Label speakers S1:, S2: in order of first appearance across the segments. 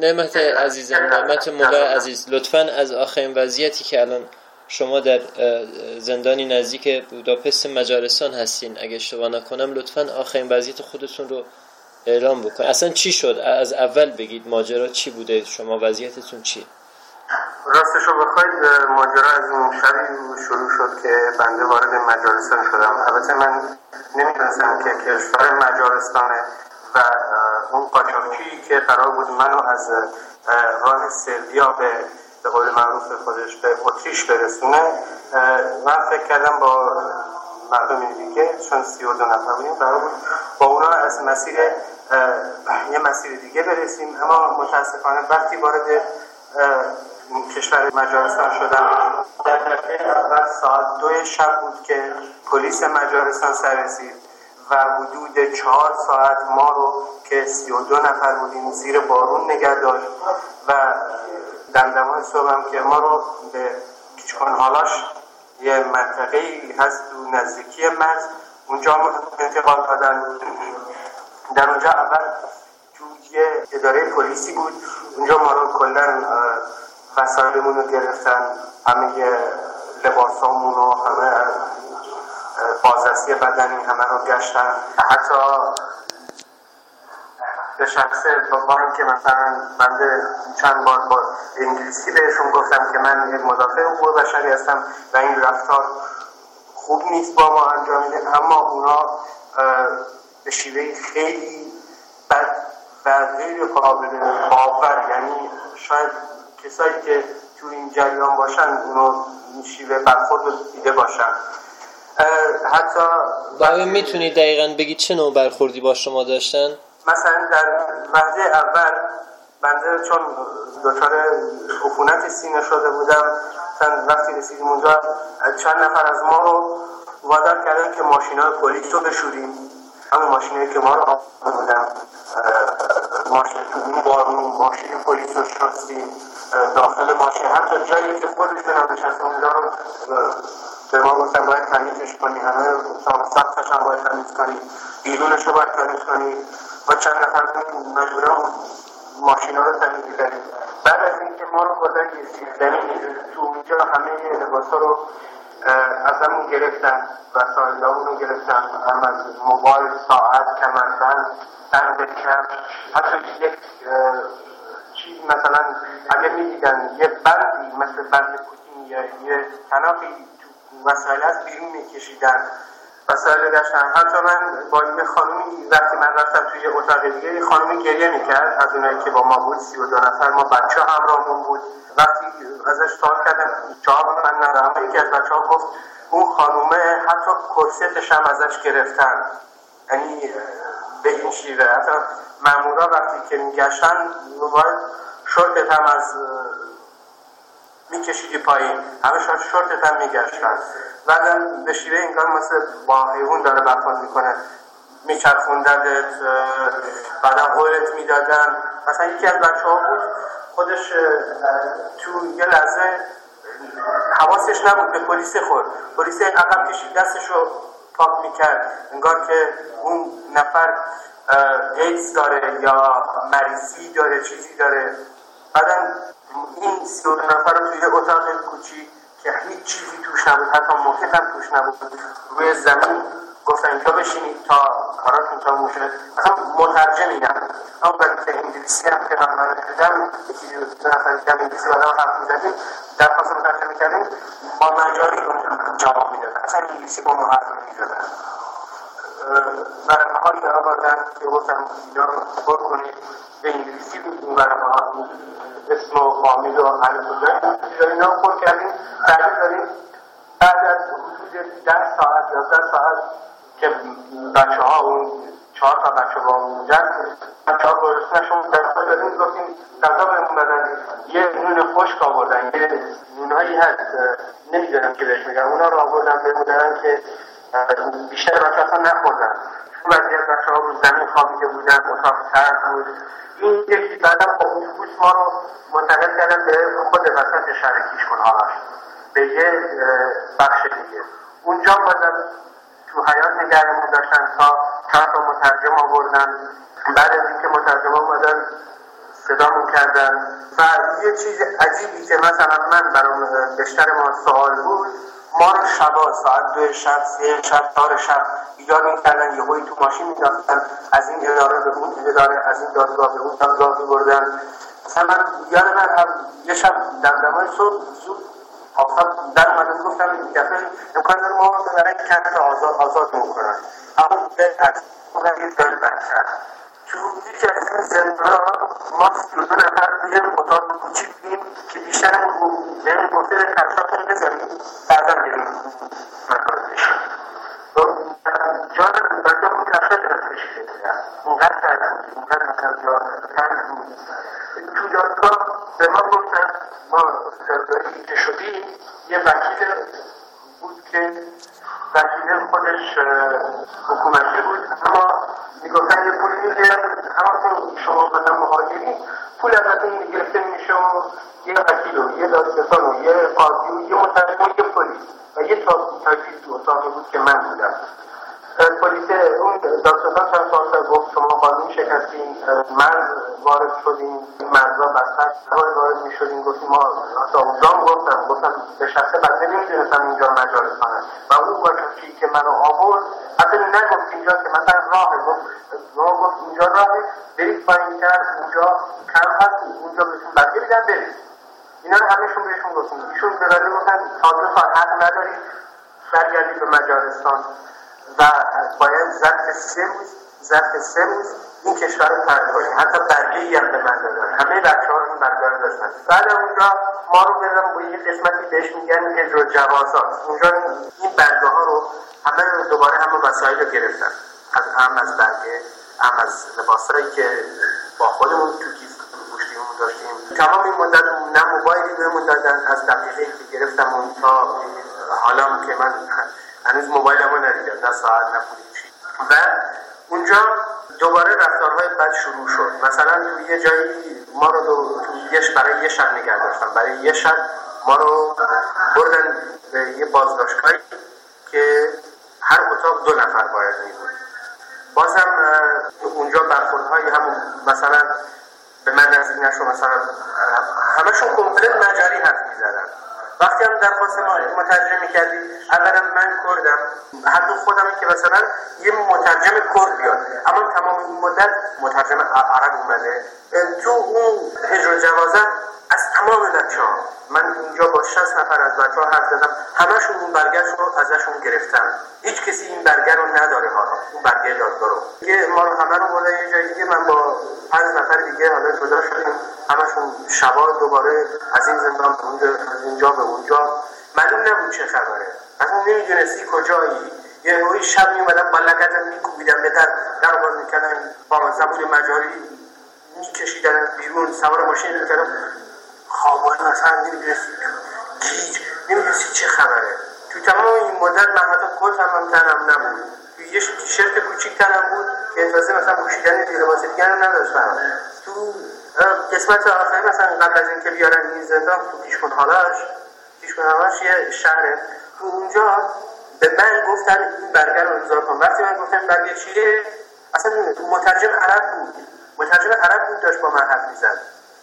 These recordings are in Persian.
S1: نعمت عزیزم نعمت موقع عزیز. لطفا از آخرین وضعیتی که الان شما در زندانی نزدیک بوداپست مجارستان هستین اگه اشتباه نکنم لطفا آخرین وضعیت خودتون رو اعلام بکنید اصلا چی شد؟ از اول بگید ماجرا چی بوده؟ شما وضعیتتون چی
S2: راستش رو بخواید ماجرا از اون شبی شروع شد که بنده وارد مجارستان شدم. البته من نمی‌دونستم که کشور مجارستانه. و اون قاچاقچی که قرار بود منو از راه سربیا به به قول معروف خودش به اتریش برسونه من فکر کردم با مردم دیگه چون سی و دو نفر بودیم قرار بود با اونا از مسیر یه مسیر دیگه برسیم. اما متاسفانه وقتی وارد کشور مجارستان شدم در اول ساعت دو شب بود که پلیس مجارستان سر رسید. و حدود چهار ساعت ما رو که سی و دو نفر بودیم زیر بارون نگه داشت و دمدمان صبحم که ما رو به حالاش یه منطقه هست تو نزدیکی مرز. اونجا انتقال دادن. در اونجا اول تو یه اداره پلیسی بود. اونجا ما رو کلن وسایلمون رو گرفتن. همه لباسامون و همه بازرسی بدنی همه رو گشتن. حتی به شخصه با اینکه مثلا بنده چند بار با انگلیسی بهشون گفتم که من یک مدافع حقوق بشری هستم و این رفتار خوب نیست با ما انجام میده اما اونا به شیوه خیلی بد و غیر قابل باور یعنی شاید کسایی که تو این جریان باشن اونو شیوه برخورد دیده باشن. حتی
S1: بله می‌تونی دقیقا بگی چه نوع برخوردی با شما داشتن؟
S2: مثلا در وحده اول بنده چون دچار عفونت سینه شده بودم وقتی رسیدیم اونجا چند نفر از ما رو وادار کردن که ماشین های پلیس رو بشوریم. همون ماشینایی که ما رو بودن. ماشین بارون ماشین پلیس رو شستیم. داخل ماشین حتی جایی که خودشون هم اونجا رو به ما گفتن باید تمیزش کنی همه سختش هم باید تمیز کنی. بیرونش رو باید تمیز کنی. و چند نفر مجبورم ماشینا رو تمیز کردیم بعد از اینکه ما رو بردن یعنی تو اونجا همه لباسا رو از همون گرفتن و سایدامون رو گرفتن. هم از موبایل ساعت کمربند بند کم حتی یک چیز مثلا اگه می‌دیدن یه بندی مثل بند پوتین یا یه تناقی وسایل از بیرون میکشیدن. وسایل داشتن. حتی من با یه خانومی وقتی من رفتم توی اتاق دیگه یه خانومی گریه می‌کرد از اونایی که با ما بود سی و دو نفر. ما بچه همراهمون بود. وقتی ازش سوال کردم جواب من ندارم یکی از بچه ها گفت اون خانومه حتی کرسیتش هم ازش گرفتن. یعنی به این شیوه. حتی مامورا وقتی که میگشتن باید شرطت هم از میکشیدی پایین همه شرطت هم میگشتن. بعدم به شیوه انگار مثل با حیوان داره برخورد می‌کنه. میچرخوندنت بعدا قولت می‌دادن. مثلا یکی از بچه ها بود خودش تو یه لحظه حواسش نبود به پلیس خورد. پلیس عقب کشید دستش رو پاک می‌کرد. انگار که اون نفر ایدز داره یا مریضی داره چیزی داره. بعدا این سی نفر رو توی اتاق کوچیک که هیچ چیزی توش نبود حتی موقع هم توش نبود روی زمین گفتن اینجا بشینید تا کاراتون تا موشه اصلا مترجم هم اما به انگلیسی هم که من دیدم یکی دو نفر دیدم انگلیسی بعدا حرف می‌زدیم درخواست مترجم می‌کردیم با مجاری جواب می‌دادن. اصلا انگلیسی با ما حرف می‌زدن ورقه هایی در آوردن که گفتم اینا رو پر کنید. به انگلیسی بود اون ورقه ها اسم و فامیل و علم و اینا رو پر کردیم. بعد داریم بعد از حدود ده ساعت یازده ساعت که بچه ها اون چهار تا بچه با موندن بچه ها گرسنشون دستا داریم گفتیم غذا بهمون بدن یه نون خشک آوردن. یه نونهایی هست. نمی‌دونم که بهش میگن. اونا رو آوردن بهمون که بیشتر بچه اصلا نخوردن. بعضی از بچه ها رو زمین خوابیده بودن اتاق سرد بود. این یکی بعدا با اتوبوس ما رو منتقل کردن به خود وسط شهر کیشکنهاش به یه بخش دیگه. اونجا بازم تو حیات نگرمون داشتن تا چند تا مترجم آوردن. بعد از اینکه مترجم آمدن صدا کرد کردن و یه چیز عجیبی که مثلا من برام بیشتر ما سوال بود ما رو شبا ساعت دو شب سه شب چهار شب بیدار می‌کردن. یه تو ماشین میداختن از این اداره به اون اداره از این دادگاه به اون دادگاه میبردن. مثلا من یاد من هم یه شب دمدمای صبح زود آفتاب در اومدن گفتم این دفعه امکان داره ما برای کمپ آزاد آزاد می‌کنن اما به از اون دل بکر تو یکی از این زندان ما دو نفر یه اتاق کوچیک بیم که بیشتر بهم گفته کفشاتون بزنیم بعدا بریم مکانش جان بچه اون کفشات دستش اونقدر کردن اونقدر مثلا جا تو دادگاه به ما گفتن ما که شدیم یه وکیل بود که وکیل خودش حکومتی بود اما می‌گفتن یه پولی میگه اما شما مثلا مهاجرین پول ازتون گرفته میشه و یه وکیل و یه دادستان و یه قاضی و یه مترجم و یه پلیس. و یه تایپیست تو اتاقی بود که من بودم. پلیس اون دادستان چند سال گفت شما قانون شکستین مرز وارد شدیم مرزا بستر وارد وارد می شدیم گفتیم ما تا اونجا گفتم. گفتم به شخصه بنده نمی‌دونستم اینجا مجارستانه و اون کسی که منو آورد حتی نگفت اینجا که مثلا راه گفت گفت اینجا راه برید پایین کرد کم هست اونجا بهتون بسته بیدن برید اینا رو همهشون بهشون گفتیم. ایشون به بنده گفتن تازه سال حق ندارید برگردید به مجارستان و باید ظرف سه روز ظرف سه روز این کشور رو ترک کنیم حتی برگه هم به من دادن. همه بچه ها این برگه رو داشتن. بعد اونجا ما رو بزن با یه قسمتی بهش میگن اجرا جوازات. اونجا این برگه ها رو همه دوباره همه وسایل رو گرفتن. از هم از برگه هم از لباسایی که با خودمون تو کیف پوشتیمون داشتیم. تمام این مدت نه موبایلی بهمون دادن از دقیقه که گرفتم اون تا حالا که من هنوز موبایل رو ندیدم نه ساعت نه و اونجا دوباره رفتارهای بد شروع شد. مثلا توی یه جایی ما رو دو... یه برای یه شب نگه داشتن برای یه شب ما رو بردن به یه بازداشتگاهی که هر اتاق دو نفر باید می بود بازم اونجا برخوردهای همون مثلا به من نزدیک نشو مثلا همشون کمپلت مجاری حرف می‌زدن. وقتی هم درخواست ما مترجم می‌کردیم اولا من کردم حتی خودم که مثلا یه مترجم کرد بیاد. اما تمام این مدت مترجم عرب اومده. تو اون هجر جوازت از تمام بچه ها من اینجا با 60 نفر از بچه ها حرف زدم همشون اون برگر رو ازشون گرفتن. هیچ کسی این برگر رو نداره حالا اون برگر دادگاه رو. دیگه ما رو همه رو بردن یه جای دیگه من با پنج نفر دیگه حالا جدا شدیم. همشون شبا دوباره از این زندان به اونجا از اینجا به اونجا. معلوم نبود چه خبره. اصلا نمی‌دونستی کجایی. یه نوعی شب میومدن با لگت میکوبیدن به در. در باز می‌کردن با زبون مجاری میکشیدن بیرون سوار ماشین می‌کردن خوابان مثلا نمی‌دونستی. گیج. نمی‌دونستی چه خبره. تو تمام این مدت من حتی کت هم تنم نبود. یه تیشرت کوچیک تنم بود که اجازه مثلا پوشیدن لباس دیگر نداشتم. تو قسمت آخری مثلا قبل از اینکه بیارن این زندان تو پیشکن حالاش پیشکن حالاش یه شهره. تو اونجا به من گفتن این برگر رو امضا کن. وقتی من گفتم برگر چیه؟ اصلا مترجم عرب بود. مترجم عرب بود داشت با من حرف می‌زد.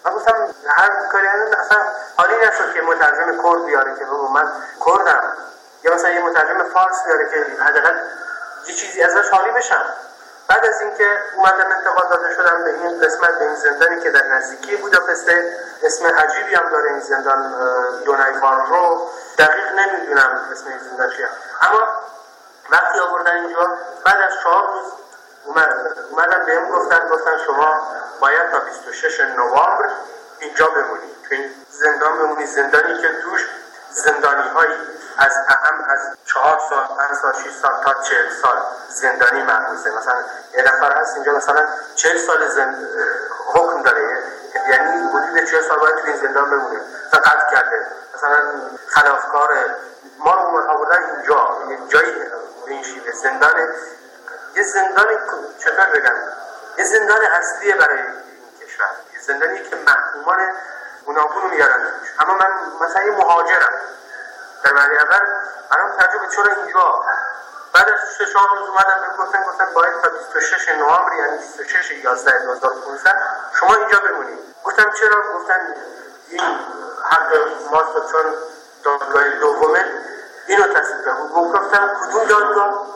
S2: من گفتم هر کاری اصلا حالی نشد که مترجم کرد بیاره که من کردم. یا مثلا یه مترجم فارس بیاره که حداقل یه چیزی ازش حالی بشم بعد از اینکه اومدم انتقال داده شدم به این قسمت به این زندانی که در نزدیکی بوداپسته اسم عجیبی هم داره این زندان دونایفان رو. دقیق نمی‌دونم اسم این زندان چیه. اما وقتی آوردن اینجا بعد از چهار روز اومدن بهم گفتن گفتن شما باید تا 26 نوامبر اینجا بمونید تو این زندان بمونید زندانی که توش زندانی هایی از اهم از چهار سال پنج سال شیش سال تا چهل سال زندانی محبوسه مثلا یه نفر هست اینجا مثلا چهل سال زند... حکم داره. یعنی حدود چهل سال باید توی این زندان بمونه. فقط کرده. مثلا خلافکار ما رو آوردن اینجا. یه جایی این شیوه. زندان یه زندان چطور بگم؟ یه زندان اصلیه برای این کشور. یه زندانی که محکومان گوناگون رو میارن. اما من مثلا یه مهاجرم. در ولی اول برام تعجب چرا اینجا؟ بعد از 24 روز اومدن به گفتن گفتن باید تا 26 نوامبر یعنی 26 11 2015 شما اینجا بمونید. گفتم چرا؟ گفتن این حق ماست چون دادگاه دومه اینو تصدیق کرد گفتم کدوم دادگاه؟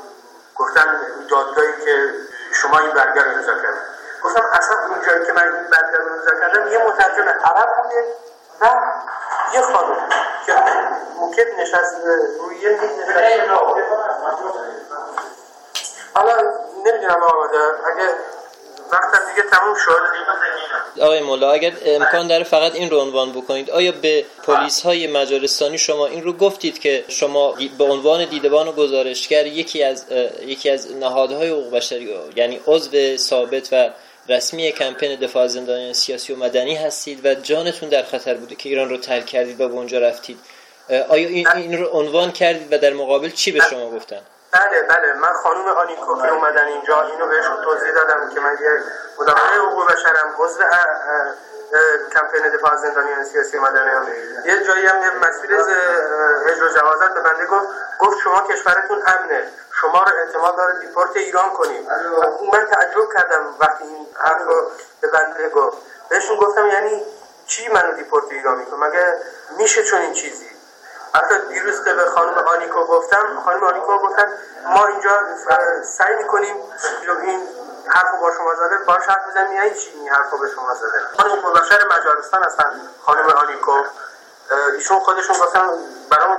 S2: گفتم دادگاهی که شما این برگر رو امضا کردید. گفتم اصلا اون جایی که من این برگر رو امضا کردم یه مترجم عرب بوده و یه خانم که موکت نشست روی یه نشست حالا نمی‌دونم آقا اگه وقت دیگه تموم شد.
S1: آقای مولا اگر امکان داره فقط این رو عنوان بکنید آیا به پلیس های مجارستانی شما این رو گفتید که شما به عنوان دیدبان و گزارشگر یکی از یکی از نهادهای حقوق بشری یعنی عضو ثابت و رسمی کمپین دفاع زندانیان سیاسی و مدنی هستید و جانتون در خطر بوده که ایران رو ترک کردید و به اونجا رفتید. آیا این, این رو عنوان کردید و در مقابل چی به شما گفتن؟
S2: بله بله من خانم آنیکو که اومدن اینجا اینو بهشون توضیح دادم که من یه مدافع حقوق بشرم عضو کمپین دفاع زندانیان سیاسی مدنیان یه جایی هم یه مسئول اجرا جوازت به بنده گفت گفت شما کشورتون امنه شما رو اعتماد داره دیپورت ایران کنیم من تعجب کردم وقتی این حرف رو به بنده گفت. بهشون گفتم یعنی چی منو دیپورت ایران می‌کنم مگه میشه چون این چیزی؟ حتی دیروز که به خانم آنیکو گفتم خانم آنیکو گفتن ما اینجا سعی می‌کنیم این حرفو با شما زده باش حرف بزنیم یعنی چی این حرفو به شما زده؟ خانم مبشر مجارستان هستن خانم آنیکو. ایشون خودشون گفتن برامون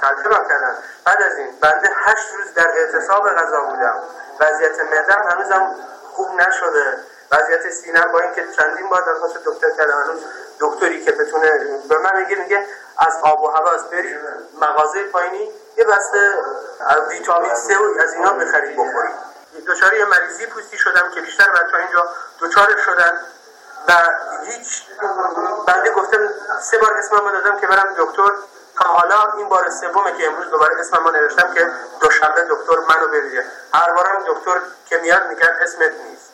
S2: ترجمه کردن. بعد از این بنده هشت روز در اعتصاب غذا بودم. وضعیت معدم هنوزم خوب نشده. وضعیت سینم با اینکه چندین بار درخواست دکتر کردم هنوز دکتری که بتونه به من میگه میگه از آب و هوا از برید مغازه پایینی یه بسته ویتامین سه و از اینا بخرید بخورید دچار یه مریضی پوستی شدم که بیشتر بچه اینجا دچار شدن و هیچ بنده گفتم سه بار اسمم دادم که برم دکتر. تا حالا این بار سومه که امروز دوباره اسمم نوشتم که دوشنبه دکتر منو ببینه هر بارم دکتر که میاد میگن اسمت نیست.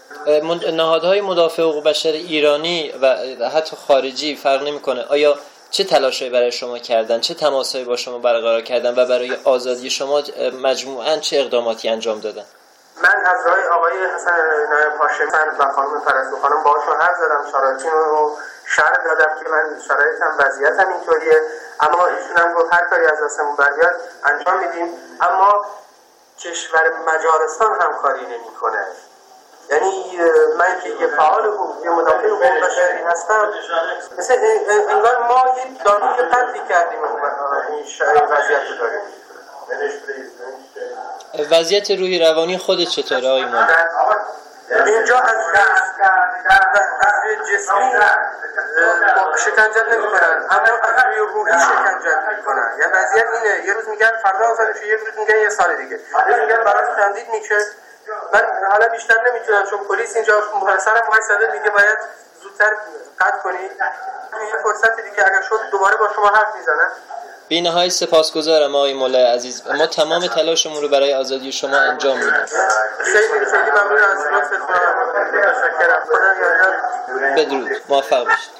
S1: نهادهای مدافع حقوق بشر ایرانی و حتی خارجی فرق نمی‌کنه. آیا چه تلاشهایی برای شما کردن؟ چه تماسهایی با شما برقرار کردن و برای آزادی شما مجموعا چه اقداماتی انجام دادن؟
S2: من از راه آقای حسن نایب و خانم پرستو خانم باهاشون حرف زدم. شرایطین رو شرح دادم که من شرایطم وضعیتم اینطوریه. اما ایشون هم گفت هر کاری از دستمون برگرد انجام میدیم. اما کشور مجارستان همکاری نمی‌کنه. یعنی من که یه فعال حقوق یه مدافع حقوق بشری هستم. مثل انگار ما یه دانوی قدری کردیم این وضعیت داریم.
S1: وضعیت روی روانی خودت چطوره آقای مالی؟
S2: اینجا از از جسمی شکنجت نمی کنن اما از روی روحی شکنجت می کنن یعنی وضعیت اینه. یه روز میگن فردا آزادش یه روز میگن یه سال دیگه. یه روز میگن برای تندید میشه من حالا بیشتر نمی‌تونم چون پلیس اینجا سرم وایساده میگه باید زودتر قطع کنی. یه فرصت دیگه اگر شد دوباره با شما حرف می‌زنم.
S1: بی نهایت سپاسگزارم آقای مولا عزیز. ما تمام تلاشمون رو برای آزادی شما انجام میدیم. بدرود. موفق باشید.